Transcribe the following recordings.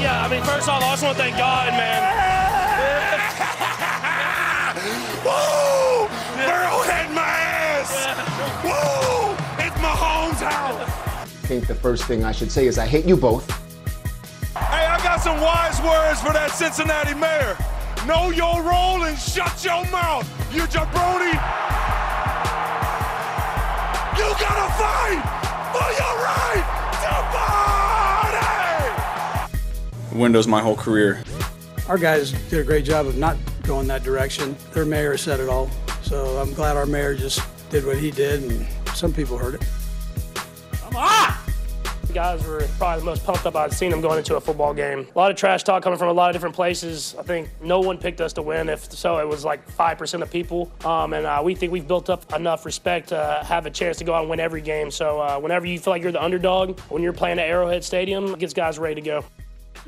Yeah, I mean, first off, I just want to thank God, man. Woo! Arrowhead my ass! Woo! It's Mahomes' house! I think the first thing I should say is I hate you both. Hey, I got some wise words for that Cincinnati mayor. Know your role and shut your mouth, you jabroni! You gotta fight for your right Windows my whole career. Our guys did a great job of not going that direction. Their mayor said it all. So I'm glad our mayor just did what he did, and some people heard it. The guys were probably the most pumped up I'd seen them going into a football game. A lot of trash talk coming from a lot of different places. I think no one picked us to win. If so, it was like 5% of people. Um, and uh, we think we've built up enough respect to have a chance to go out and win every game. So uh, whenever you feel like you're the underdog, when you're playing at Arrowhead Stadium, it gets guys ready to go.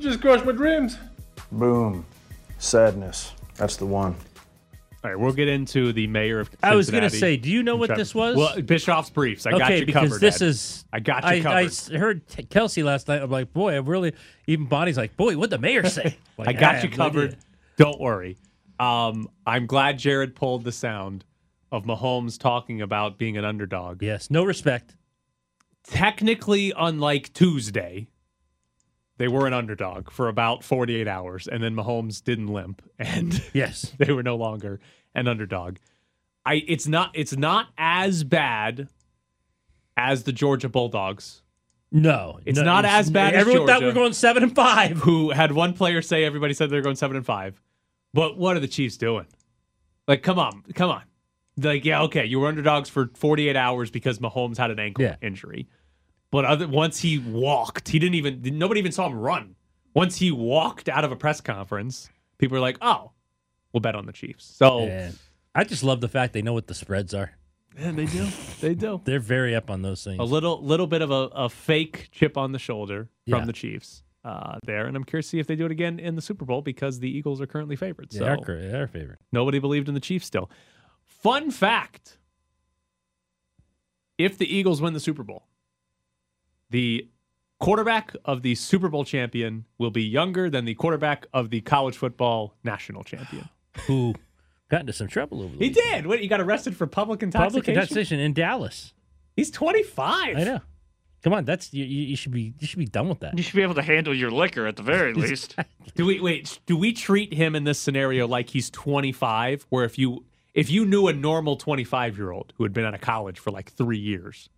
Just crushed my dreams. Boom. Sadness. That's the one. All right, we'll get into the mayor of I was going to say, do you know what this was? Well, Bischoff's briefs. I got okay, you because covered. this Ed. is. I got you I, I covered. s- heard T- Kelce last night. I'm like, boy, I really. Even Bonnie's like, boy, what'd the mayor say? Like, I got have you covered. idea. Don't worry. Um, I'm glad Jared pulled the sound of Mahomes talking about being an underdog. Yes, no respect. Technically, unlike Tuesday, they were an underdog for about 48 hours, and then Mahomes didn't limp, and Yes. they were no longer an underdog. I it's not it's not as bad as the Georgia Bulldogs, No, It's no, not as bad as Everyone thought we Georgia. were going seven and five. who had one player say everybody said they're going seven and five. But what are the Chiefs doing? Like, come on, come on. Like, yeah, okay, you were underdogs for 48 hours because Mahomes had an ankle Yeah. injury. But other once he walked, he didn't even nobody even saw him run. Once he walked out of a press conference, people were like, "Oh, we'll bet on the Chiefs." So And I just love the fact they know what the spreads are. yeah, they do, they do. They're very up on those things. A little, little bit of a, a fake chip on the shoulder from Yeah. the Chiefs uh, there, and I'm curious to see if they do it again in the Super Bowl because the Eagles are currently favored. they are, they are favorite. Nobody believed in the Chiefs still. Fun fact if the Eagles win the Super Bowl, the quarterback of the Super Bowl champion will be younger than the quarterback of the college football national champion. Who got into some trouble over the He weekend. did. What, he got arrested for public Public intoxication? intoxication in Dallas. He's 25. I know. Come on, that's you, you you should be you should be done with that. You should be able to handle your liquor at the very least. Do we wait? Do we treat him in this scenario like he's 25? Where if you if you knew a normal 25 year old who had been out of college for like three years,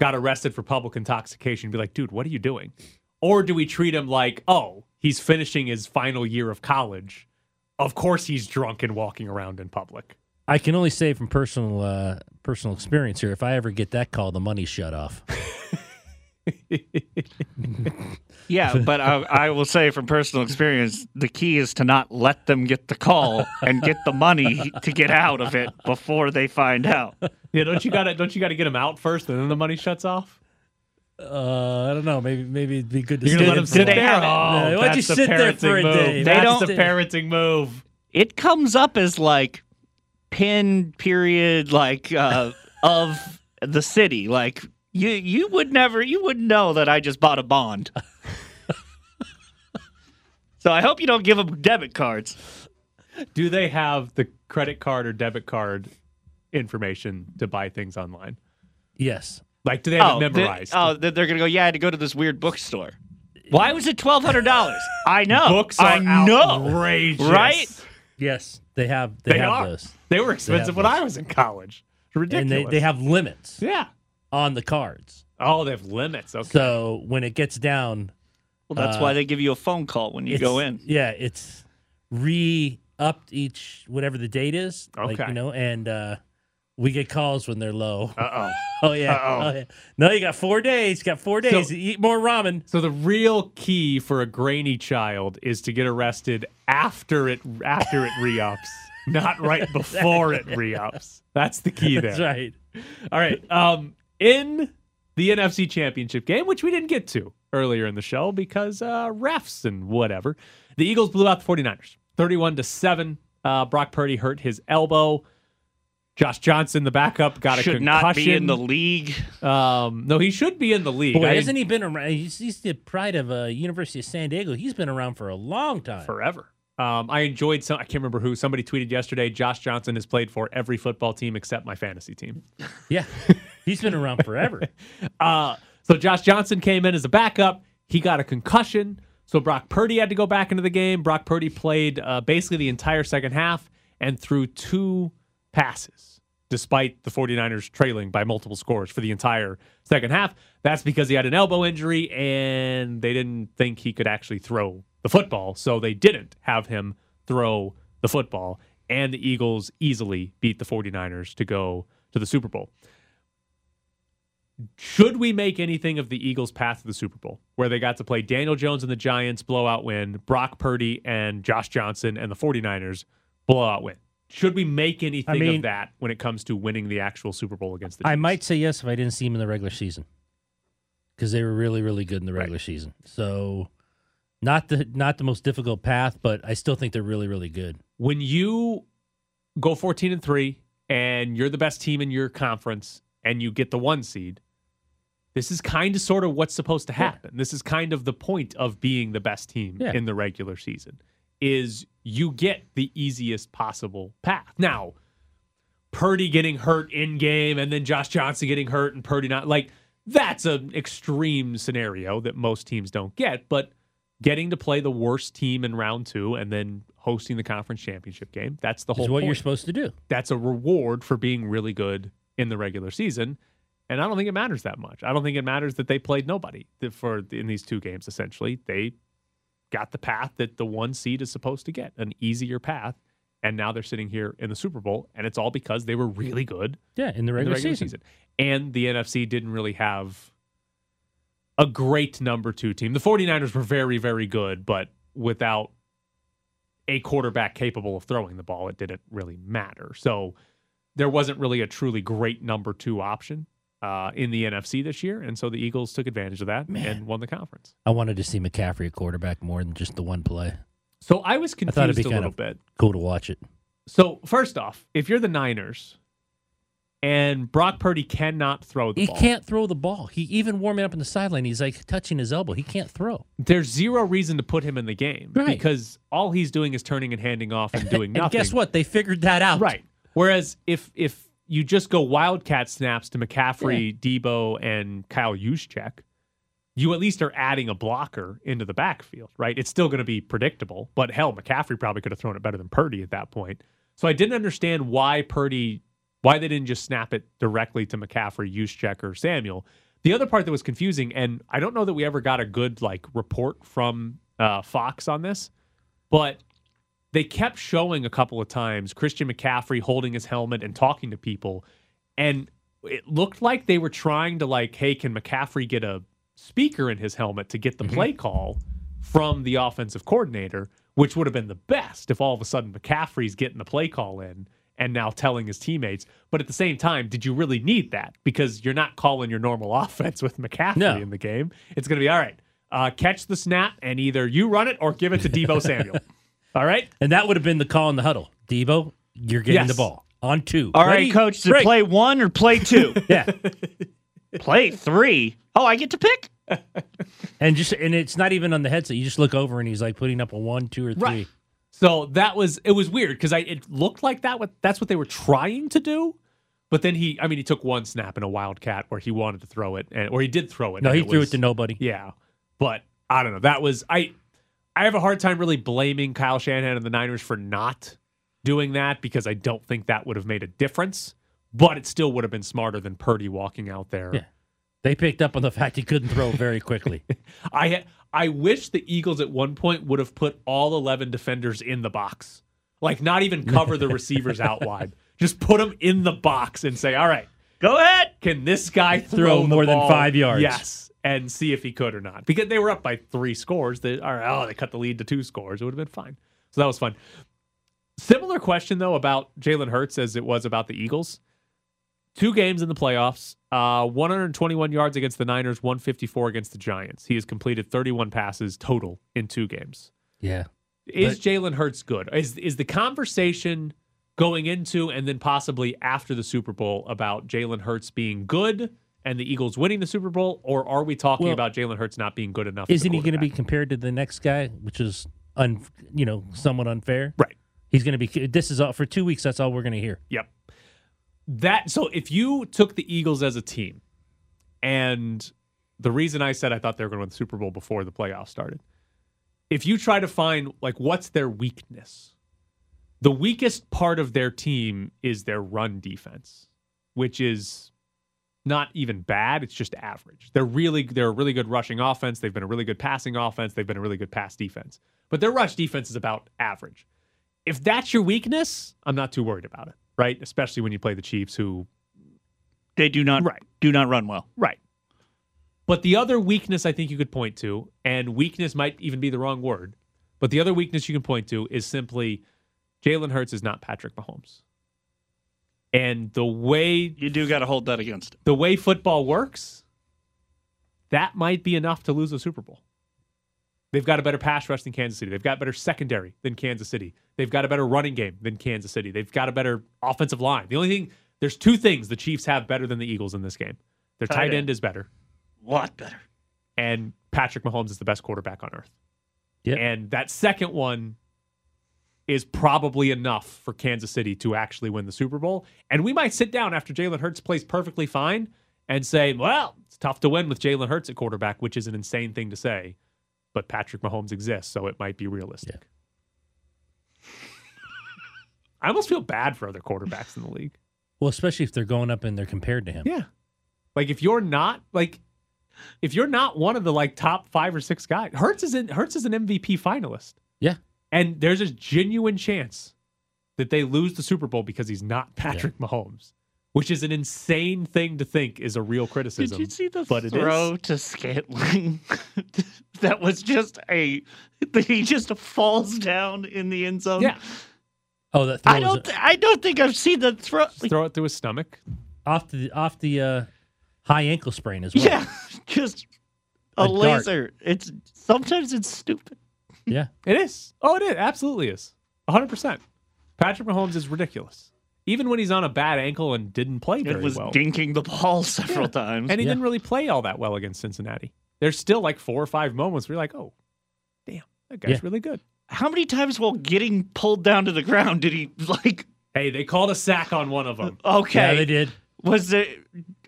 got arrested for public intoxication, be like, dude, what are you doing? Or do we treat him like, oh, he's finishing his final year of college? Of course, he's drunk and walking around in public. I can only say from personal uh, personal experience here, if I ever get that call, the money's shut off. Yeah, but I, I will say from personal experience, the key is to not let them get the call and get the money to get out of it before they find out. Yeah, don't you got to don't you got to get them out first, and then the money shuts off? Uh, I don't know. Maybe maybe it'd be good to You're gonna let him in sit for- there? Yeah, Oh, why'd you that's sit there for a parenting day? move. They That's don't- the parenting move. It comes up as like pin period like uh, of the city. Like you you would never you wouldn't know that I just bought a bond. So I hope you don't give them debit cards. Do they have the credit card or debit card information to buy things online? Yes. Like, do they have oh, it they- memorized? oh, they- they're gonna go. Yeah, I had to go to this weird bookstore. Why was it twelve hundred dollars? I know. Books are I know. outrageous. right? Yes, they have they, They, have are. those, They were expensive when those. I was in college. Ridiculous. and they they have limits yeah. on the cards. Oh, they have limits. Okay. So when it gets down, Well, that's Uh, why they give you a phone call when you go in. Yeah, it's re upped each whatever the date is. Like, Okay. you know, and uh we get calls when they're low. uh oh. Oh yeah. Uh-oh. Oh, yeah. No, you got four days. You got four days. So- Eat more ramen. So the real key for a grainy child is to get arrested after it after it re-ups, not right before it re-ups. That's the key there. That's right. All right. Um, in the NFC Championship game, which we didn't get to earlier in the show because uh, refs and whatever, the Eagles blew out the 49ers 31 to 7. Uh, Brock Purdy hurt his elbow. Josh Johnson, the backup, got a Should concussion. not be in the league. Um, no, he should be in the league. Boy, I- hasn't he been around? He's, he's the pride of uh, University of San Diego. He's been around for a long time. forever. Um, I enjoyed some. I can't remember who. Somebody tweeted yesterday. Josh Johnson has played for every football team except my fantasy team. Yeah, he's been around forever. Uh, so Josh Johnson came in as a backup. He got a concussion. So Brock Purdy had to go back into the game. Brock Purdy played uh, basically the entire second half and threw two passes, despite the 49ers trailing by multiple scores for the entire second half. That's because he had an elbow injury and they didn't think he could actually throw the football. So they didn't have him throw the football. And the Eagles easily beat the 49ers to go to the Super Bowl should we make anything of the Eagles' path to the Super Bowl, where they got to play Daniel Jones and the Giants blowout win, Brock Purdy and Josh Johnson and the 49ers blowout win? Should we make anything mean- of that when it comes to winning the actual Super Bowl against the I might say yes if I didn't see him in the regular season because they were really, really good in the regular season. So, not the not the most difficult path, but I still think they're really, really good. When you go 14 and 3 and you're the best team in your conference and you get the one seed, this is kind of sort of what's supposed to happen. This is kind of the point of being the best team Yeah. in the regular season is you get the easiest possible path. Now, Purdy getting hurt in game and then Josh Johnson getting hurt and Purdy not like that's an extreme scenario that most teams don't get, but getting to play the worst team in round 2 and then hosting the conference championship game, that's the whole Is what you're supposed to do. that's a reward for being really good in the regular season. And I don't think it matters that much. I don't think it matters that they played nobody for in these two games. Essentially, they got the path that the one seed is supposed to get, an easier path. And now they're sitting here in the Super Bowl, and it's all because they were really good Yeah, in the in the regular, regular season. season. And the NFC didn't really have a great number two team. The 49ers were very, very good, but without a quarterback capable of throwing the ball, it didn't really matter. So there wasn't really a truly great number two option uh, in the NFC this year. And so the Eagles took advantage of that and won the conference. I wanted to see McCaffrey a quarterback more than just the one play. So I was I thought it'd confused be a kind little of bit. cool to watch it. So first off, if you're the Niners and Brock Purdy cannot throw the ball. He ball, can't throw the ball. He even warming up in the sideline. He's like touching his elbow. He can't throw. there's zero reason to put him in the game Right. because all he's doing is turning and handing off and doing nothing. Guess what? They figured that out. Right. Whereas if if you just go wildcat snaps to McCaffrey, Debo, and Kyle Juszczyk, you at least are adding a blocker into the backfield, right? It's still going to be predictable, but hell, McCaffrey probably could have thrown it better than Purdy at that point. So I didn't understand why Purdy, why they didn't just snap it directly to McCaffrey, Juszczyk, or Samuel. The other part that was confusing, and I don't know that we ever got a good like report from uh, Fox on this, but they kept showing a couple of times Christian McCaffrey holding his helmet and talking to people, and it looked like they were trying to like, hey, can McCaffrey get a speaker in his helmet to get the play call from the offensive coordinator, which would have been the best if all of a sudden McCaffrey's getting the play call in and now telling his teammates. But at the same time, did you really need that? Because you're not calling your normal offense with McCaffrey No. in the game. It's going to be all right. Uh, catch the snap and either you run it or give it to Debo Samuel. All right. And that would have been the call in the huddle. Debo, you're getting Yes. the ball on two. All right, Ready? coach, to play one or play two? Yeah. play three. Oh, I get to pick? And just and it's not even on the headset. You just look over and he's like putting up a one, two, or three. Right. So that was it was weird because I it looked like that what that's what they were trying to do, but then he I mean he took one snap in a wildcat where he wanted to throw it and or he did throw it. No, and he threw was- it to nobody. Yeah, but I don't know. That was I. I have a hard time really blaming Kyle Shanahan and the Niners for not doing that because I don't think that would have made a difference. But it still would have been smarter than Purdy walking out there. Yeah. They picked up on the fact he couldn't throw very quickly. I I wish the Eagles at one point would have put all eleven defenders in the box, like not even cover the receivers out wide. Just put them in the box and say, "All right, Go ahead. can this guy throw, Throw the more than five yards. Yes, and see if he could or not. Because they were up by three scores. They or oh, they cut the lead to two scores. It would have been fine. So that was fun. Similar question though about Jalen Hurts as it was about the Eagles. Two games in the playoffs, uh, 121 yards against the Niners, 154 against the Giants. He has completed 31 passes total in two games. yeah. Is Jalen Hurts good? Is is the conversation going into and then possibly after the Super Bowl about Jalen Hurts being good and the Eagles winning the Super Bowl, or are we talking Well, about Jalen Hurts not being good enough? Isn't he going to be compared to the next guy, which is un, you know, somewhat unfair? right? He's going to be. This is all for two weeks. That's all we're going to hear. Yep. That so if you took the Eagles as a team, and the reason I said I thought they were going to win the Super Bowl before the playoffs started, if you try to find like what's their weakness, the weakest part of their team is their run defense, which is not even bad. It's just average. They're really they're a really good rushing offense. They've been a really good passing offense. They've been a really good pass defense. But their rush defense is about average. If that's your weakness, I'm not too worried about it, right? Especially when you play the Chiefs, who They do not Right. do not run well. Right. But the other weakness I think you could point to, and weakness might even be the wrong word, but the other weakness you can point to is simply Jalen Hurts is not Patrick Mahomes. And the way You do got to hold that against him. the way football works, that might be enough to lose a Super Bowl. They've got a better pass rush than Kansas City. They've got better secondary than Kansas City. They've got a better running game than Kansas City. They've got a better offensive line. The only thing, there's two things the Chiefs have better than the Eagles in this game. Their Tight tight end. end is better, A Lot better. and Patrick Mahomes is the best quarterback on earth. Yep. And that second one is probably enough for Kansas City to actually win the Super Bowl. And we might sit down after Jalen Hurts plays perfectly fine and say, well, it's tough to win with Jalen Hurts at quarterback, which is an insane thing to say. But Patrick Mahomes exists, so it might be realistic. I almost feel bad for other quarterbacks in the league. Well, especially if they're going up and they're compared to him. Yeah. Like if you're not like if you're not one of the like top five or six guys, Hurts is in Hurts is an MVP finalist. Yeah. And there's a genuine chance that they lose the Super Bowl because he's not Patrick Mahomes, which is an insane thing to think is a real criticism. Did you see the but throw to Scantling? that was just a. He just falls down in the end zone. Yeah. Oh, that throw I don't. I don't think I've seen the throw. Throw it through his stomach. off the off the uh, high ankle sprain as well. Yeah, just a, A dart. laser. It's sometimes it's stupid. Yeah. It is. Oh, it is. Absolutely is. 100%. Patrick Mahomes is ridiculous. Even when he's on a bad ankle and didn't play very It was well. dinking the ball several times. And he Yeah. didn't really play all that well against Cincinnati. There's still like four or five moments where you're like, oh, damn, that guy's Yeah. really good. How many times while getting pulled down to the ground did he like? Hey, they called a sack on one of them. Uh, okay, Yeah, they did. was it?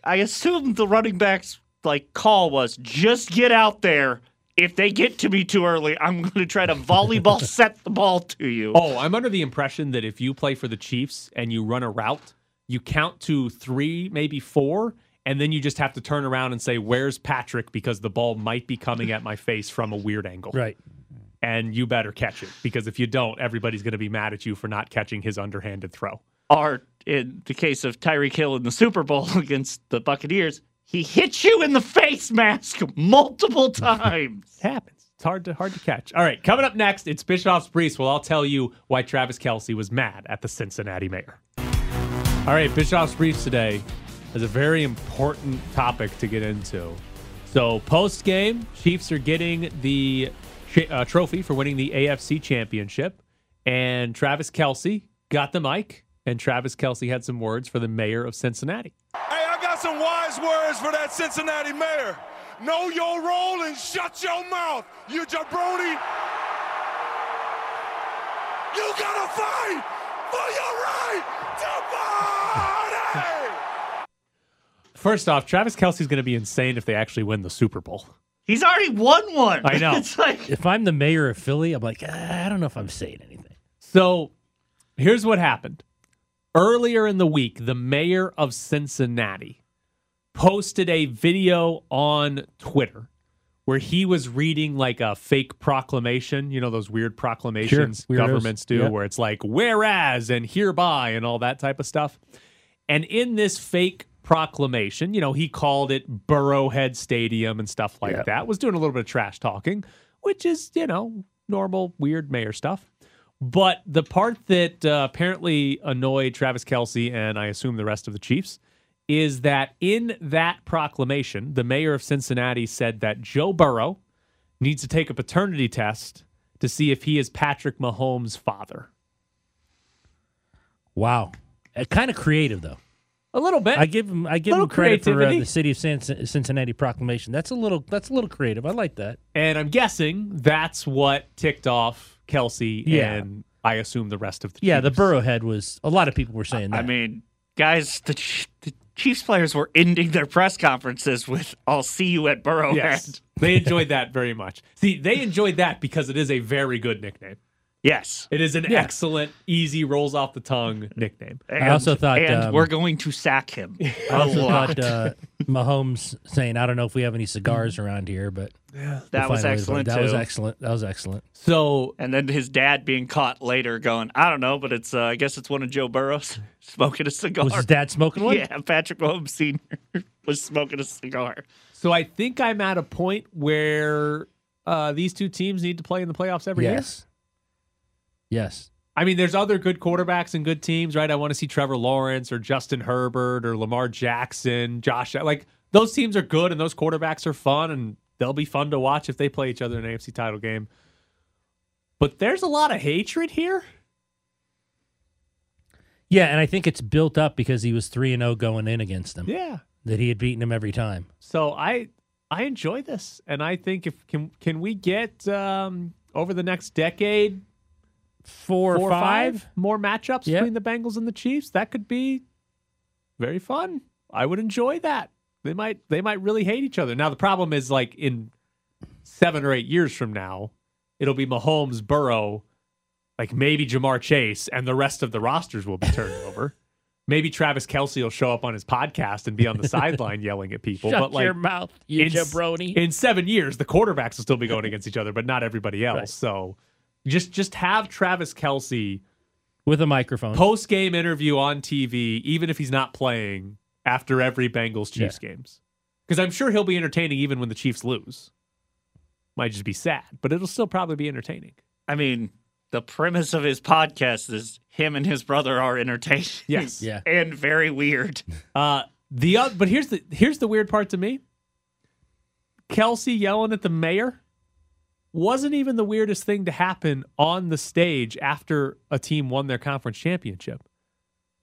I assume the running back's like call was just get out there. If they get to me too early, I'm going to try to volleyball set the ball to you. Oh, I'm under the impression that if you play for the Chiefs and you run a route, you count to three, maybe four, and then you just have to turn around and say, Where's Patrick? Because the ball might be coming at my face from a weird angle. Right. And you better catch it. Because if you don't, everybody's going to be mad at you for not catching his underhanded throw. Or in the case of Tyreek Hill in the Super Bowl against the Buccaneers, he hit you in the face mask multiple times. It happens. It's hard to hard to catch. All right, coming up next, it's Bischoff's Briefs. Well, I'll tell you why Travis Kelce was mad at the Cincinnati mayor. All right, Bischoff's Briefs today is a very important topic to get into. So, post game, Chiefs are getting the uh, trophy for winning the AFC championship, and Travis Kelce got the mic, and Travis Kelce had some words for the mayor of Cincinnati. Hey, I got some wise words for that Cincinnati mayor. Know your role and shut your mouth, you jabroni. You gotta fight for your right to party. First off, Travis Kelce's going to be insane if they actually win the Super Bowl. He's already won one. I know. It's like If I'm the mayor of Philly, I'm like, "Ah, I don't know if I'm saying anything. So here's what happened. Earlier in the week, the mayor of Cincinnati posted a video on Twitter where he was reading like a fake proclamation. You know, those weird proclamations Sure, governments do Yeah. where it's like, whereas and hereby and all that type of stuff. And in this fake proclamation, you know, he called it Burrowhead Stadium and stuff like Yeah. that. Was doing a little bit of trash talking, which is, you know, normal weird mayor stuff. But the part that uh, apparently annoyed Travis Kelce and I assume the rest of the Chiefs is that in that proclamation, the mayor of Cincinnati said that Joe Burrow needs to take a paternity test to see if he is Patrick Mahomes' father. Wow, uh, kind of creative though. A little bit. I give him I give him credit for uh, the city of Cin- Cincinnati proclamation. That's a little that's a little creative. I like that. and I'm guessing that's what ticked off Kelce Yeah. and I assume the rest of the Yeah, the Chiefs. Burrowhead was a lot of people were saying that. I mean, guys, the, the Chiefs players were ending their press conferences with "I'll see you at Burrowhead." Yes, they enjoyed that very much. See, they enjoyed that because it is a very good nickname. Yes. It is an Yeah. excellent, easy, rolls off the tongue nickname. And, I also thought, and um, we're going to sack him. I a also lot. thought uh, Mahomes saying, "I don't know if we have any cigars around here, but yeah, that we'll was find a way to put it." excellent That too. was excellent. That was excellent. So And then his dad being caught later, going, "I don't know, but it's uh, I guess it's one of Joe Burrow's smoking a cigar." Was his dad smoking one? Yeah, Patrick Mahomes Senior was smoking a cigar. So I think I'm at a point where uh, these two teams need to play in the playoffs every year. Yes. I mean, there's other good quarterbacks and good teams, right? I want to see Trevor Lawrence or Justin Herbert or Lamar Jackson, Josh. Like those teams are good and those quarterbacks are fun and they'll be fun to watch if they play each other in an AFC title game. But there's a lot of hatred here. Yeah, and I think it's built up because he was three and zero going in against them. Yeah. That he had beaten him every time. So I I enjoy this, and I think if can can we get um, over the next decade Four, four or five. more matchups Yeah. between the Bengals and the Chiefs? That could be very fun. I would enjoy that. They might they might really hate each other. Now the problem is like in seven or eight years from now, it'll be Mahomes, Burrow, like maybe Ja'Marr Chase, and the rest of the rosters will be turned over. Maybe Travis Kelce will show up on his podcast and be on the sideline yelling at people. Shut but like your mouth, you in, jabroni. in seven years, the quarterbacks will still be going against each other, but not everybody else. Right. So just just have Travis Kelce with a microphone. post game interview on TV, even if he's not playing after every Bengals Chiefs games, because I'm sure he'll be entertaining even when the Chiefs lose. Might just be sad, but it'll still probably be entertaining. I mean, the premise of his podcast is him and his brother are entertaining. Yes. Yeah. and very weird. Uh, the oth- but here's the here's the weird part to me. Kelce yelling at the mayor wasn't even the weirdest thing to happen on the stage after a team won their conference championship.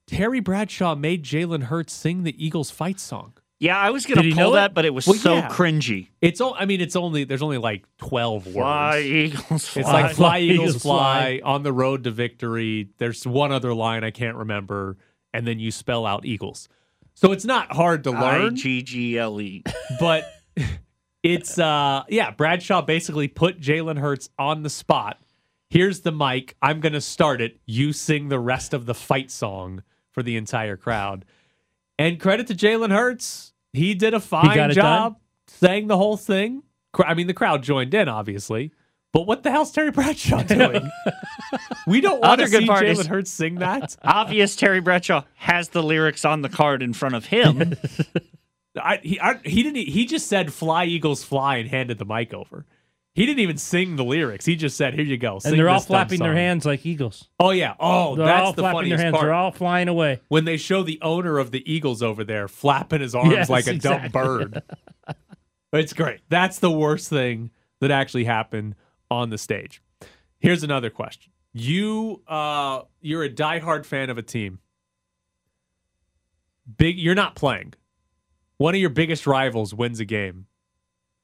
Terry Bradshaw made Jalen Hurts sing the Eagles fight song. Yeah, I was gonna Did he pull know that, it? but it was Well, so yeah. cringy. It's all I mean, it's only there's only like twelve words. Fly Eagles, fly. It's like fly, Eagles, Eagles, fly, on the road to victory. There's one other line I can't remember, and then you spell out Eagles. So it's not hard to learn. G G L E. but it's uh yeah bradshaw basically put jalen hurts on the spot. Here's the mic. I'm gonna start it. You sing the rest of the fight song for the entire crowd. And credit to jalen hurts. He did a fine got it job. sang the whole thing. I mean the crowd joined in obviously. But what the hell's terry bradshaw doing? We don't want to Other good see part jalen is- hurts sing that. Obvious Terry Bradshaw has the lyrics on the card in front of him. I, he I, he didn't. He just said "Fly Eagles Fly" and handed the mic over. He didn't even sing the lyrics. He just said, "Here you go." and they're all flapping their hands like eagles. Oh yeah. Oh, They're that's all the flapping funniest their hands. part. They're all flying away. when they show the owner of the Eagles over there flapping his arms Yes, like a exactly. dumb bird. it's great. That's the worst thing that actually happened on the stage. Here's another question. You uh you're a diehard fan of a team. Big you're not playing. One of your biggest rivals wins a game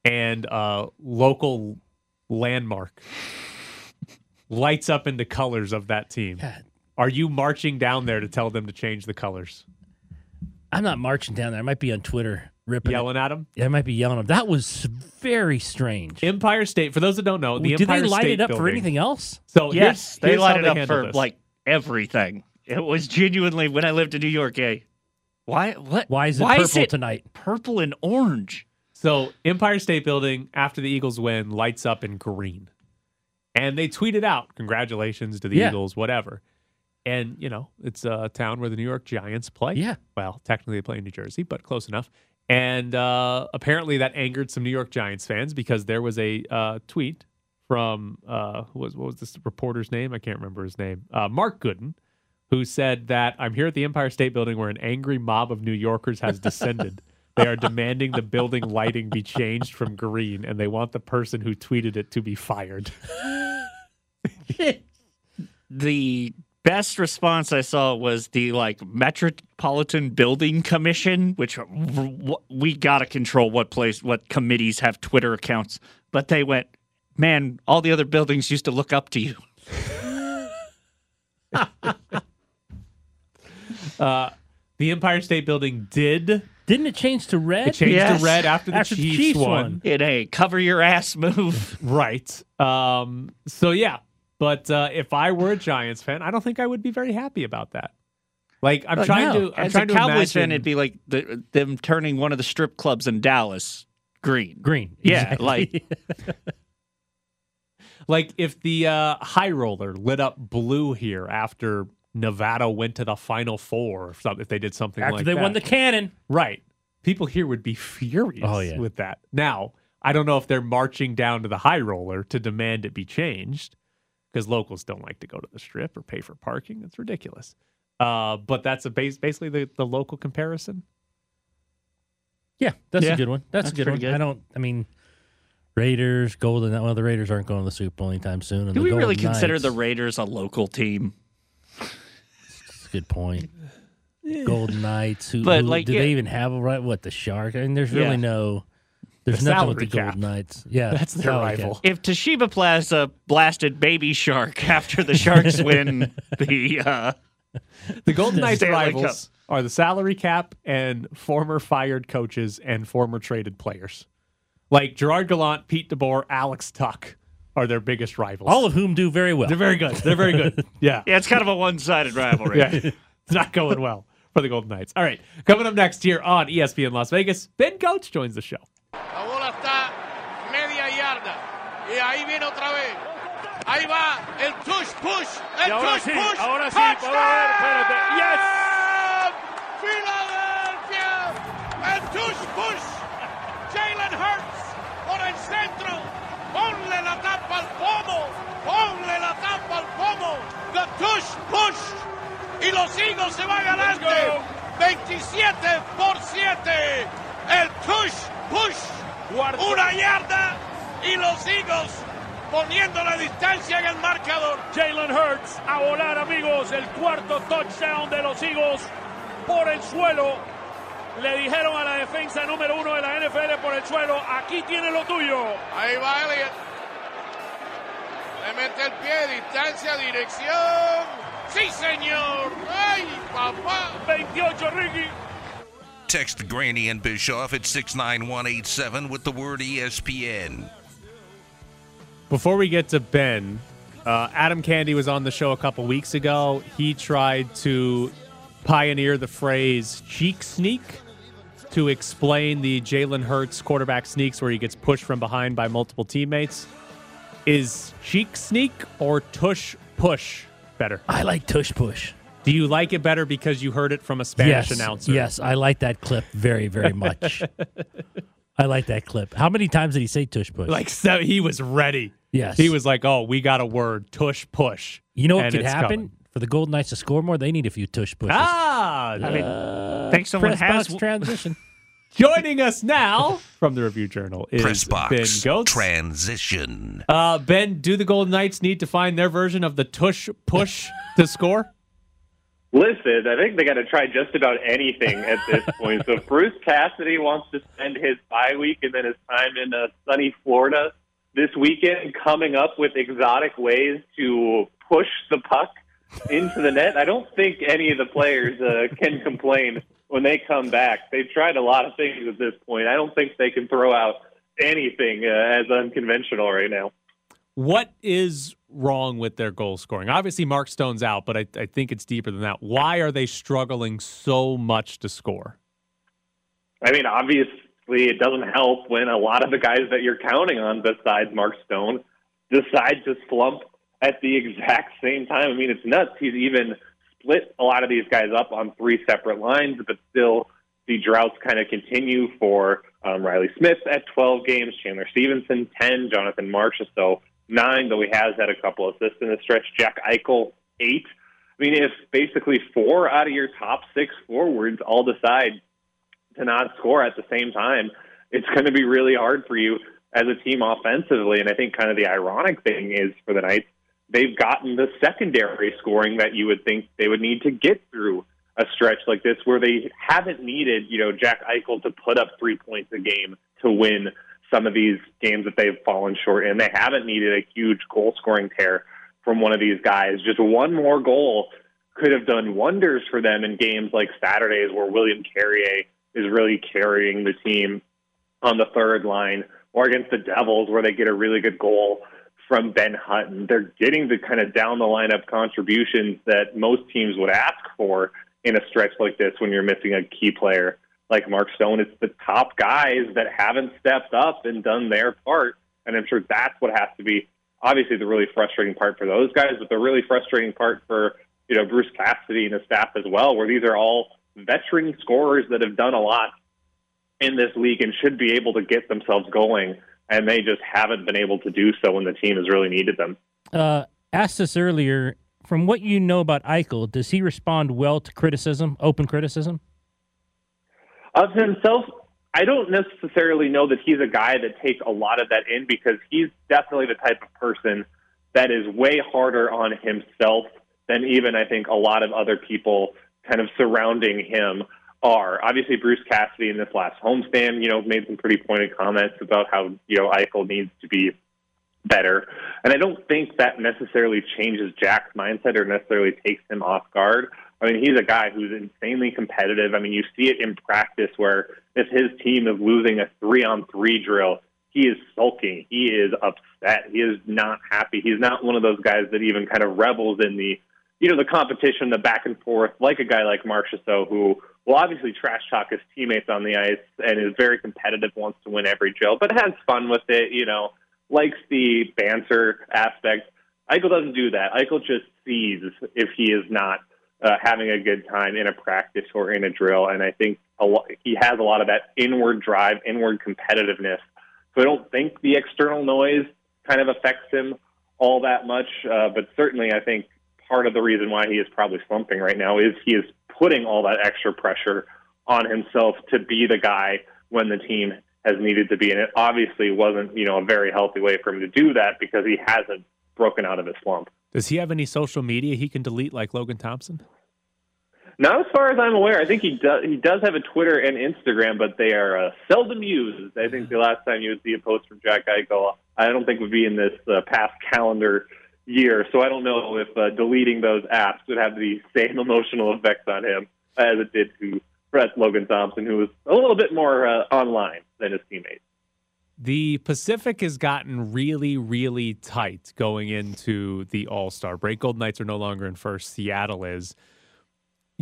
and uh local landmark lights up into colors of that team. God. Are you marching down there to tell them to change the colors? I'm not marching down there. I might be on Twitter ripping. it. Yelling at them? Yeah, I might be yelling. At them. That was very strange. Empire State, for those that don't know, the Did Empire they light State it up for anything else? So yes, here's, they here's light it they up for this. like everything. It was genuinely when I lived in New York. A why? What? Why is it why purple it tonight? Purple and orange. So Empire State Building, after the Eagles win, lights up in green. And they tweeted out, congratulations to the Yeah. Eagles, whatever. And, you know, it's a town where the New York Giants play. Yeah. Well, technically they play in New Jersey, but close enough. And uh, apparently that angered some New York Giants fans because there was a uh, tweet from, uh, who was, what was this reporter's name? I can't remember his name. Uh, Mark Gooden, who said that I'm here at the Empire State Building where an angry mob of New Yorkers has descended. they are demanding the building lighting be changed from green, and they want the person who tweeted it to be fired. The best response I saw was the like Metropolitan Building Commission, which we got to control what place, what committees have Twitter accounts. But they went, man, all the other buildings used to look up to you. Uh, the Empire State Building did. Didn't it change to red? It changed Yes. to red after the After the Chiefs, Chiefs won. won. In a cover your ass move. Right. Um, so yeah, but uh, if I were a Giants fan, I don't think I would be very happy about that. Like I'm trying no. to. I'm As trying a to Cowboys imagine. fan, it'd be like the, them turning one of the strip clubs in Dallas green. Green. Yeah, Exactly. like like if the uh, High Roller lit up blue here after Nevada went to the Final Four, or something, if they did something after like they that. won the cannon. right, people here would be furious Oh, yeah. with that. Now, I don't know if they're marching down to the High Roller to demand it be changed because locals don't like to go to the Strip or pay for parking. It's ridiculous. Uh, but that's a base, basically the, the local comparison. Yeah, that's Yeah, a good one. That's, that's a good one. good. I don't. I mean, Raiders, Golden. Well, the Raiders aren't going to the Super Bowl anytime soon. And do the we really consider Knights- the Raiders a local team? That's a good point. Golden Knights. Who, But, who- like, do yeah. they even have a right? What the Shark? I mean, there's Yeah. really no. There's The nothing with the salary Golden. Knights. Yeah, That's their salary cap. rival. If Toshiba Plaza blasted Baby Shark after the Sharks win the uh, The Golden Knights Stanley rivals are the salary cap and former fired coaches and former traded players. Like Gerard Gallant, Pete DeBoer, Alex Tuch are their biggest rivals. All of whom do very well. They're very good. They're very good. Yeah. yeah, it's kind of a one-sided rivalry. Yeah. it's not going well for the Golden Knights. All right. Coming up next here on ESPN Las Vegas, Ben Gotz joins the show. La bola está media yarda. Y ahí viene otra vez. Ahí va el tush push. El Y ahora tush sí, push. ahora sí, vamos ver, espérate. Yes. Philadelphia. El tush push. Tapa al pomo. Ponle la tapa al pomo. The tush push. Y los Eagles se van adelante. 27 por 7. El tush push. Una yarda y los Eagles poniendo la distancia en el marcador. Jalen Hurts a volar, amigos. El cuarto touchdown de los Eagles por el suelo. Le dijeron a la defensa número uno de la NFL por el suelo, aquí tiene lo tuyo. Ahí va Elliott. Le mete el pie, distancia, dirección. Sí, señor. Ay, papá. 28, Ricky. Text Granny and Bischoff at 69187 with the word ESPN. Before we get to Ben, uh, Adam Candee was on the show a couple weeks ago. He tried to pioneer the phrase cheek sneak to explain the Jalen Hurts quarterback sneaks where he gets pushed from behind by multiple teammates. Is cheek sneak or tush push better? I like tush push. Do you like it better because you heard it from a Spanish yes, announcer? Yes, I like that clip very, very much. I like that clip. How many times did he say tush push? Like so he was ready. Yes. He was like, "Oh, we got a word, tush push." you know what could happen coming. for the Golden Knights to score more? They need a few tush pushes. Ah, I mean, think someone Press has box transition. Joining us now from the Review Journal is Press box Ben Gotz. transition. uh, ben, do the Golden Knights need to find their version of the tush push to score? Listen, I think they got to try just about anything at this point. So if Bruce Cassidy wants to spend his bye week and then his time in uh, sunny Florida this weekend coming up with exotic ways to push the puck into the net. I don't think any of the players uh, can complain when they come back. They've tried a lot of things at this point. I don't think they can throw out anything uh, as unconventional right now. What is wrong with their goal scoring? Obviously, Mark Stone's out, but I, I think it's deeper than that. Why are they struggling so much to score? I mean, obviously, it doesn't help when a lot of the guys that you're counting on, besides Mark Stone, decide to slump at the exact same time. I mean, it's nuts. He's even split a lot of these guys up on three separate lines, but still, the droughts kind of continue for um, Reilly Smith at 12 games, Chandler Stephenson 10, Jonathan Marshall so nine, though he has had a couple assists in the stretch. Jack Eichel eight. I mean, if basically four out of your top six forwards all decide to not score at the same time, it's going to be really hard for you as a team offensively. And I think kind of the ironic thing is for the Knights, they've gotten the secondary scoring that you would think they would need to get through a stretch like this where they haven't needed, you know, Jack Eichel to put up three points a game to win some of these games that they've fallen short in. They haven't needed a huge goal scoring tear from one of these guys. Just one more goal could have done wonders for them in games like Saturdays where William Carrier is really carrying the team on the third line or against the Devils where they get a really good goal from Ben Hutton. They're getting the kind of down the lineup contributions that most teams would ask for in a stretch like this when you're missing a key player like Mark Stone. It's the top guys that haven't stepped up and done their part. And I'm sure that's what has to be obviously the really frustrating part for those guys, but the really frustrating part for, you know, Bruce Cassidy and his staff as well, where these are all veteran scorers that have done a lot in this league and should be able to get themselves going. And they just haven't been able to do so when the team has really needed them. Uh, asked this earlier. From what you know about Eichel, does he respond well to criticism, open criticism? Of himself, I don't necessarily know that he's a guy that takes a lot of that in because he's definitely the type of person that is way harder on himself than even I think a lot of other people kind of surrounding him are. Obviously, Bruce Cassidy in this last homestand, you know, made some pretty pointed comments about how, you know, Eichel needs to be better. And I don't think that necessarily changes Jack's mindset or necessarily takes him off guard. I mean, he's a guy who's insanely competitive. I mean, you see it in practice where if his team is losing a three on three drill, he is sulking. He is upset. He is not happy. He's not one of those guys that even kind of revels in the, you know, the competition, the back and forth, like a guy like Marchessault, who will obviously trash talk his teammates on the ice and is very competitive, wants to win every drill, but has fun with it, you know, likes the banter aspect. Eichel doesn't do that. Eichel just sees if he is not uh, having a good time in a practice or in a drill. And I think a he has a lot of that inward drive, inward competitiveness. So I don't think the external noise kind of affects him all that much. Uh, but certainly, I think part of the reason why he is probably slumping right now is he is putting all that extra pressure on himself to be the guy when the team has needed to be. And it obviously wasn't, you know, a very healthy way for him to do that because he hasn't broken out of his slump. Does he have any social media he can delete like Logan Thompson? Not as far as I'm aware. I think he does. He does have a Twitter and Instagram, but they are uh, seldom used. I think the last time you would see a post from Jack Eichel, I don't think would be in this uh, past calendar year. So I don't know if uh, deleting those apps would have the same emotional effects on him as it did to Brett Logan Thompson, who was a little bit more uh, online than his teammates. The Pacific has gotten really, really tight going into the All Star break. Golden Knights are no longer in first. Seattle is.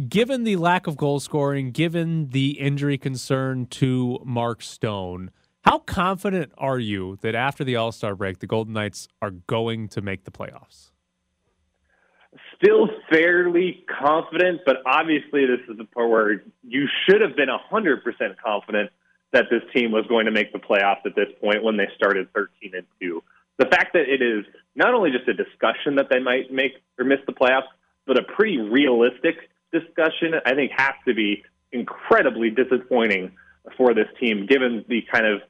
Given the lack of goal scoring, given the injury concern to Mark Stone, how confident are you that after the All Star break, the Golden Knights are going to make the playoffs? Still fairly confident, but obviously, this is the part where you should have been 100% confident that this team was going to make the playoffs at this point when they started 13 and 2. The fact that it is not only just a discussion that they might make or miss the playoffs, but a pretty realistic discussion, I think has to be incredibly disappointing for this team, given the kind of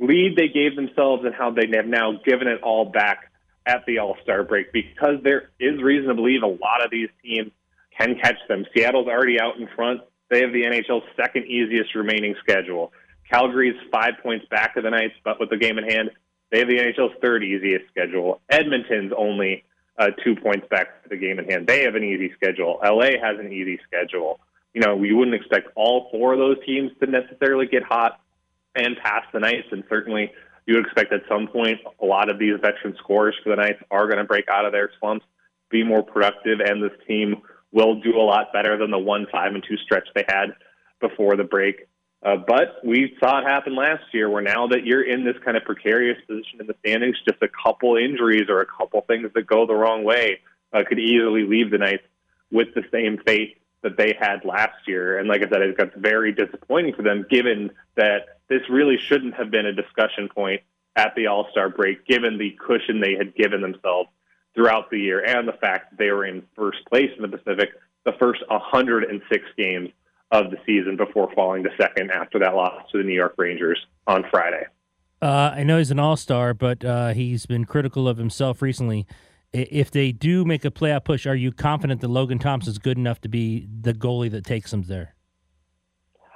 lead they gave themselves and how they have now given it all back at the All Star break. Because there is reason to believe a lot of these teams can catch them. Seattle's already out in front. They have the NHL's second easiest remaining schedule. Calgary's five points back of the Knights, but with the game in hand, they have the NHL's third easiest schedule. Edmonton's only uh, two points back to the game in hand. They have an easy schedule. LA has an easy schedule. You know, we wouldn't expect all four of those teams to necessarily get hot and pass the Knights, and certainly you would expect at some point a lot of these veteran scorers for the Knights are going to break out of their slumps, be more productive, and this team will do a lot better than the one five and two stretch they had before the break. Uh, but we saw it happen last year where now that you're in this kind of precarious position in the standings, just a couple injuries or a couple things that go the wrong way uh, could easily leave the Knights with the same fate that they had last year. And like I said, it got very disappointing for them given that this really shouldn't have been a discussion point at the All Star break, given the cushion they had given themselves throughout the year and the fact that they were in first place in the Pacific the first 106 games of the season before falling to second after that loss to the New York Rangers on Friday. Uh, I know he's an all star, but uh, he's been critical of himself recently. If they do make a playoff push, are you confident that Logan Thompson's good enough to be the goalie that takes them there?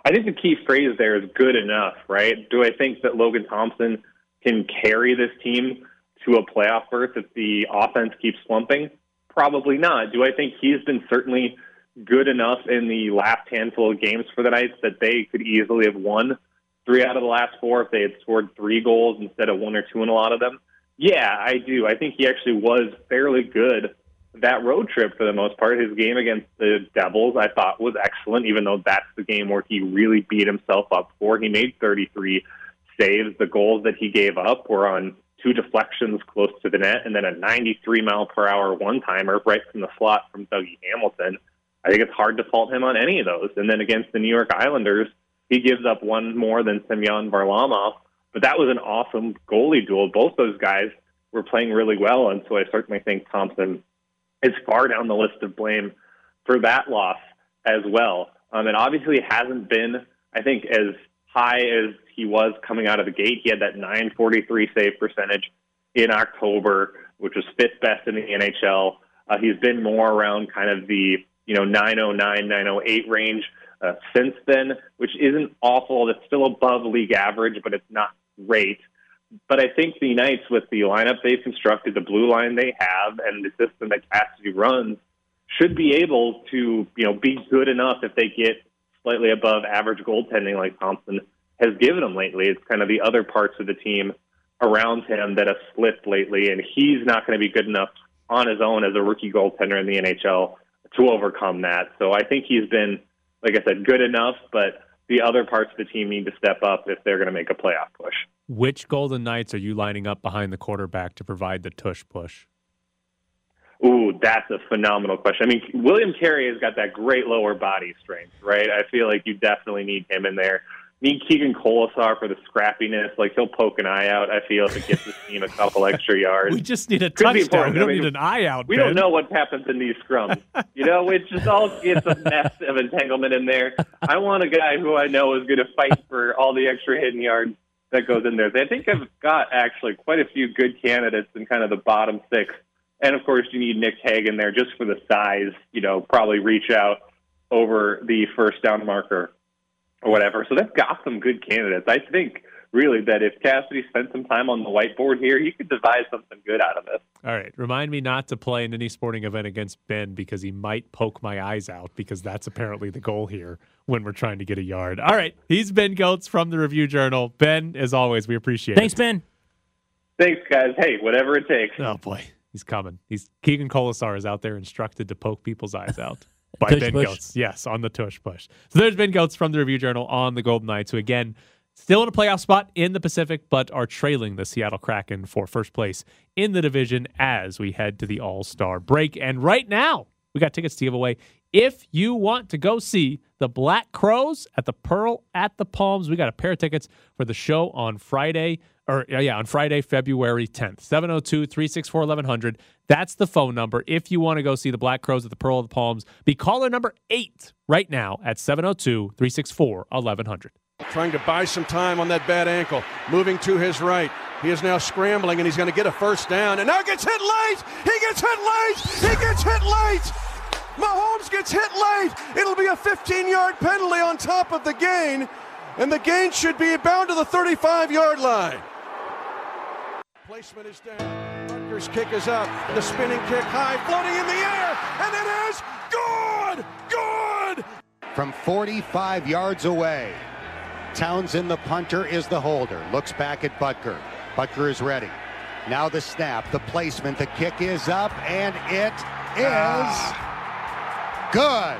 I think the key phrase there is good enough, right? Do I think that Logan Thompson can carry this team to a playoff berth if the offense keeps slumping? Probably not. Do I think he's been certainly good enough in the last handful of games for the Knights that they could easily have won three out of the last four if they had scored three goals instead of one or two in a lot of them? Yeah, I do. I think he actually was fairly good that road trip for the most part. His game against the Devils, I thought, was excellent, even though that's the game where he really beat himself up for. He made 33 saves. The goals that he gave up were on two deflections close to the net and then a 93 mile per hour one timer right from the slot from Dougie Hamilton. I think it's hard to fault him on any of those. And then against the New York Islanders, he gives up one more than Semyon Varlamov, but that was an awesome goalie duel. Both those guys were playing really well, and so I certainly think Thompson is far down the list of blame for that loss as well. Um, and obviously, he hasn't been, I think, as high as he was coming out of the gate. He had that 943 save percentage in October, which was fifth best in the NHL. Uh, he's been more around kind of the you know 909, 908 range uh, since then, which isn't awful. It's still above league average, but it's not great. But I think the Knights, with the lineup they've constructed, the blue line they have, and the system that Cassidy runs, should be able to you know be good enough if they get slightly above average goaltending like Thompson has given them lately. It's kind of the other parts of the team around him that have slipped lately, and he's not going to be good enough on his own as a rookie goaltender in the NHL to overcome that. So I think he's been, like I said, good enough, but the other parts of the team need to step up if they're going to make a playoff push. Which Golden Knights are you lining up behind the quarterback to provide the tush push? Ooh, that's a phenomenal question. I mean, William Carrier has got that great lower body strength, right? I feel like you definitely need him in there. Need Keegan Kolesar for the scrappiness. Like he'll poke an eye out. I feel if it gets the team a couple extra yards. We just need a Could touchdown. We don't I mean, need an eye out. We Ben. don't know what happens in these scrums. You know, it's just all it's a mess of entanglement in there. I want a guy who I know is going to fight for all the extra hidden yards that goes in there. I think I've got actually quite a few good candidates in kind of the bottom six. And of course, you need Nick Hague there just for the size. You know, probably reach out over the first down marker or whatever. So they've got some good candidates. I think really that if Cassidy spent some time on the whiteboard here, he could devise something good out of this. All right. Remind me not to play in any sporting event against Ben because he might poke my eyes out because that's apparently the goal here when we're trying to get a yard. All right. He's Ben Gotz from the Review Journal. Ben, as always, we appreciate Thanks, it. Thanks, Ben. Thanks, guys. Hey, whatever it takes. Oh boy, he's coming. He's Keegan Kolesar is out there instructed to poke people's eyes out by Tush Ben push. Gotz. Yes, on the tush push. So there's Ben Gotz from the Review Journal on the Golden Knights, who again still in a playoff spot in the Pacific, but are trailing the Seattle Kraken for first place in the division as we head to the All Star break. And right now, we got tickets to give away. If you want to go see the Black Crowes at the Pearl at the Palms, we got a pair of tickets for the show on Friday, or yeah, on Friday, February 10th. 702 364 1100. That's the phone number. If you want to go see the Black Crowes at the Pearl of the Palms, be caller number eight right now at 702 364 1100. Trying to buy some time on that bad ankle. Moving to his right. He is now scrambling and he's going to get a first down. And now gets hit late. He gets hit late. He gets hit late. Mahomes gets hit late. It'll be a 15 yard penalty on top of the gain. And the gain should be bound to the 35 yard line. Placement is down. Kick is up. The spinning kick high, floating in the air. And it is good. Good. From 45 yards away, Townsend, the punter, is the holder. Looks back at Butker. Butker is ready. Now the snap, the placement, the kick is up, and it is ah. good.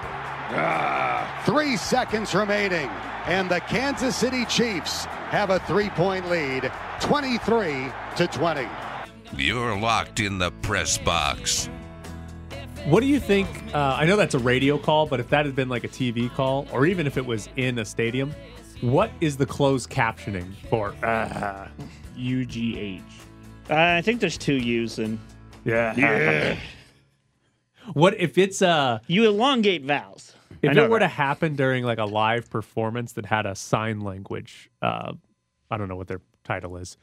Ah. Three seconds remaining, and the Kansas City Chiefs have a three-point lead, 23 to 20. You're locked in the press box. What do you think? Uh, I know that's a radio call, but if that had been like a TV call, or even if it was in a stadium, what is the closed captioning for? Uh, UGH. Uh, I think there's two U's in. Yeah. Yeah. What if it's uh You elongate vowels. if I know it were to happen during like a live performance that had a sign language? Uh, I don't know what their title is.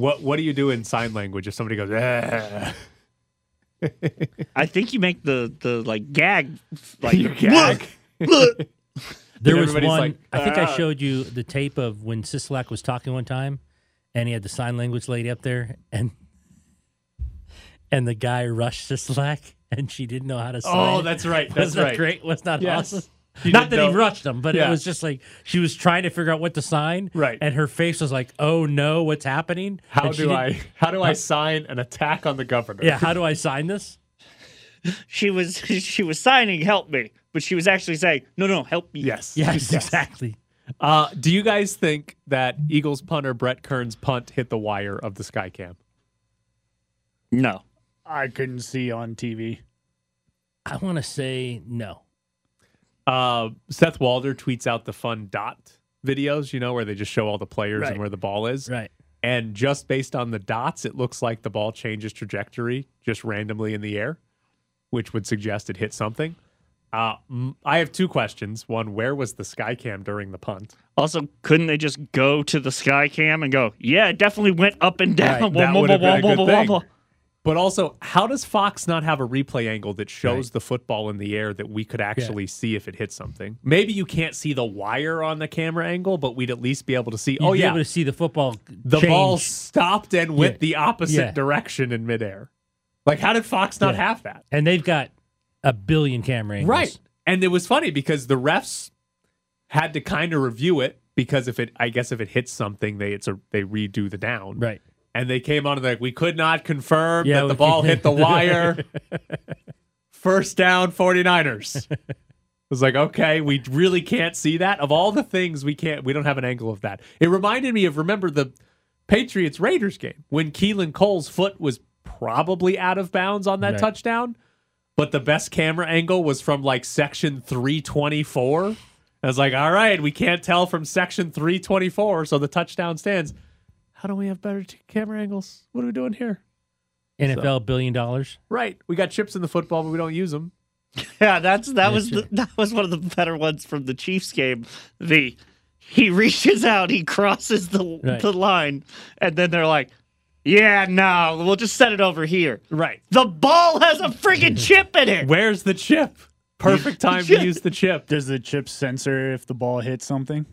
What What do you do in sign language if somebody goes? "Ah"? I think you make the the like gag like You gag? Look, There was one. like, I think I "Ah." showed you the tape of when Sisolak was talking one time, and he had the sign language lady up there, and and the guy rushed Sisolak, and she didn't know how to sign. Oh, that's right, Was that's that right. great? Was not Yes. awesome. She Not didn't that he rushed them, but Yeah. it was just like she was trying to figure out what to sign, Right. And her face was like, "Oh no, what's happening? How And do I how do I sign an attack on the governor? Yeah, how do I sign this? she was she was signing help me, but she was actually saying, No, no, help me. Yes. Yes, exactly. Uh, do you guys think that Eagles punter Brett Kern's punt hit the wire of the Skycam? No. I couldn't see on TV. I want to say no. Uh, Seth Walder tweets out the fun dot videos, you know, where they just show all the players Right. and where the ball is. Right. And just based on the dots, it looks like the ball changes trajectory just randomly in the air, which would suggest it hit something. Uh, I have two questions. One, where was the Skycam during the punt? Also, couldn't they just go to the sky cam and go, Yeah, it definitely went up and down. Right, that would have been a good thing. But also, how does Fox not have a replay angle that shows the football in the air that we could actually see if it hit something? Maybe you can't see the wire on the camera angle, but we'd at least be able to see. You'd oh be yeah, able to see the football. the ball stopped and went Yeah. the opposite Yeah. direction in midair. Like, how did Fox not Yeah. have that? and they've got a billion camera angles. Right. And it was funny because the refs had to kind of review it because if it, I guess, if it hits something, they it's a they redo the down. Right. And they came on and they're like, we could not confirm Yeah, that the ball hit the wire. First down, 49ers. I was like, okay, we really can't see that. Of all the things we can't, we don't have an angle of that. It reminded me of, remember the Patriots Raiders game when Keelan Cole's foot was probably out of bounds on that Right. touchdown, but the best camera angle was from like section 324. I was like, all right, we can't tell from section 324, so the touchdown stands. How do we have better t- camera angles? What are we doing here? NFL billion dollars. Right. We got chips in the football, but we don't use them. Yeah, that's that Yeah, was the, that was one of the better ones from the Chiefs game. The he reaches out, he crosses the Right. the line, and then they're like, "Yeah, no, we'll just set it over here." Right. The ball has a friggin' chip in it. Where's the chip? Perfect time to use the chip. Does the chip censor if the ball hits something?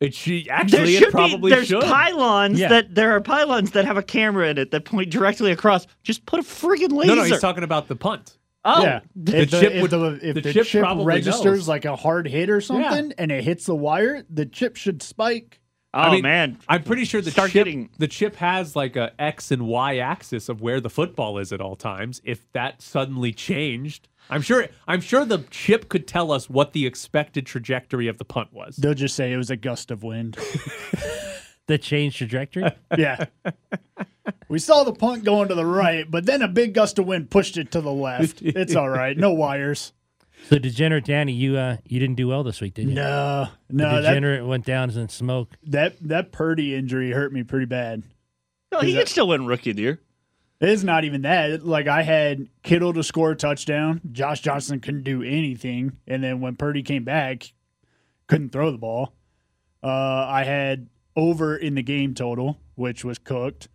It should, There actually, should it probably be, there's should. pylons Yeah. that there are pylons that have a camera in it that point directly across. Just put a friggin' laser. no, no, he's talking about the punt. oh, yeah. the if the, chip if would- the, if the the, chip chip, registers knows. like a hard hit or something and it hits the wire, the chip should spike. oh I mean, man, I'm pretty sure the Start chip, getting- the chip has like a X and Y axis of where the football is at all times. If that suddenly changed, I'm sure I'm sure the chip could tell us what the expected trajectory of the punt was. They'll just say it was a gust of wind. The change trajectory. yeah. We saw the punt going to the right, but then a big gust of wind pushed it to the left. It's all right. No wires. so degenerate Danny, you uh you didn't do well this week, did you? No, The no. That, degenerate went down in smoke. that that Purdy injury hurt me pretty bad. no, he Is could still win rookie of the year. It's not even that. Like I had Kittle to score a touchdown. Josh Johnson couldn't do anything, and then when Purdy came back, couldn't throw the ball. Uh, I had over in the game total, which was cooked,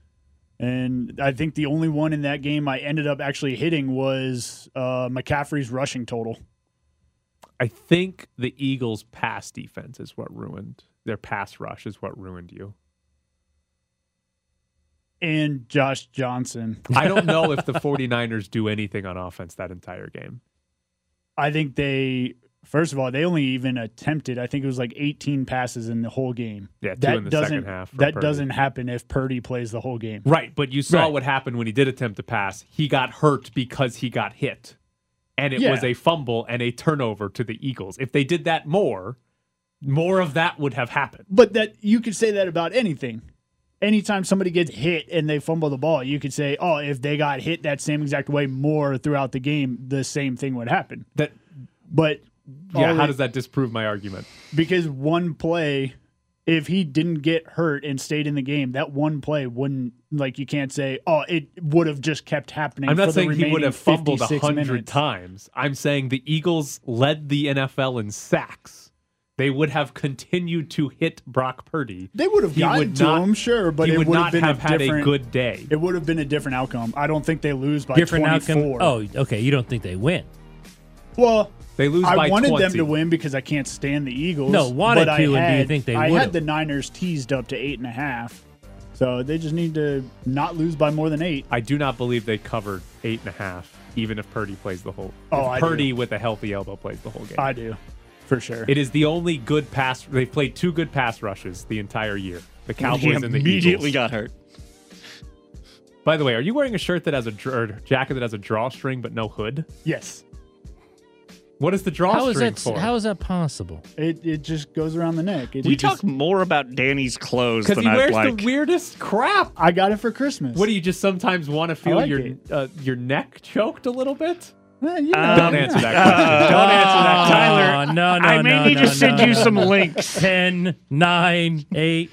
and I think the only one in that game I ended up actually hitting was uh, McCaffrey's rushing total. I think the Eagles' pass defense is what ruined their pass rush is what ruined you. And Josh Johnson. I don't know if the 49ers do anything on offense that entire game. I think they first of all they only even attempted. I think it was like 18 passes in the whole game. Yeah, two that in the doesn't second half that Purdy. doesn't happen if Purdy plays the whole game. Right, but you saw Right. what happened when he did attempt to pass. He got hurt because he got hit. And it Yeah. was a fumble and a turnover to the Eagles. If they did that more, more of that would have happened. But that you could say that about anything. Anytime somebody gets hit and they fumble the ball, you could say, "Oh, if they got hit that same exact way more throughout the game, the same thing would happen." That But yeah, how it- does that disprove my argument? because one play, if he didn't get hurt and stayed in the game, that one play wouldn't like you can't say, "Oh, it would have just kept happening." I'm not the saying he would have fumbled a 56 hundred times. I'm saying the Eagles led the NFL in sacks they would have continued to hit Brock Purdy. They would have He gotten would to not- him, sure, but he it would would not have been have a had a good day. It would have been a different outcome. I don't think they lose by Different 24. outcome. Oh, okay. You don't think they win? Well, They lose I wanted 20. them to win because I can't stand the Eagles. No, wanted but I to, and do you had- think they I would've? had the Niners teased up to eight and a half, so they just need to not lose by more than eight. I do not believe they covered eight and a half, even if Purdy plays the whole. Oh, if I do. Purdy with a healthy elbow plays the whole game. I do, for sure. It is the only good pass. They've played two good pass rushes the entire year. The Cowboys He and the immediately Eagles. got hurt. By the way, are you wearing a shirt that has a dr- or jacket that has a drawstring but no hood? Yes. What is the How is drawstring that? for? How is that possible? It it just goes around the neck. It We just- talk more about Danny's clothes Because than he I'd wears like. the weirdest crap. I got it for Christmas. What do you just sometimes want to feel like your it. uh, your neck choked a little bit? Eh, you know. Don't answer that question. Don't answer that. Tyler, Oh, no, no, I may no, need no, to send no, you no. some links. 10, 9, 8,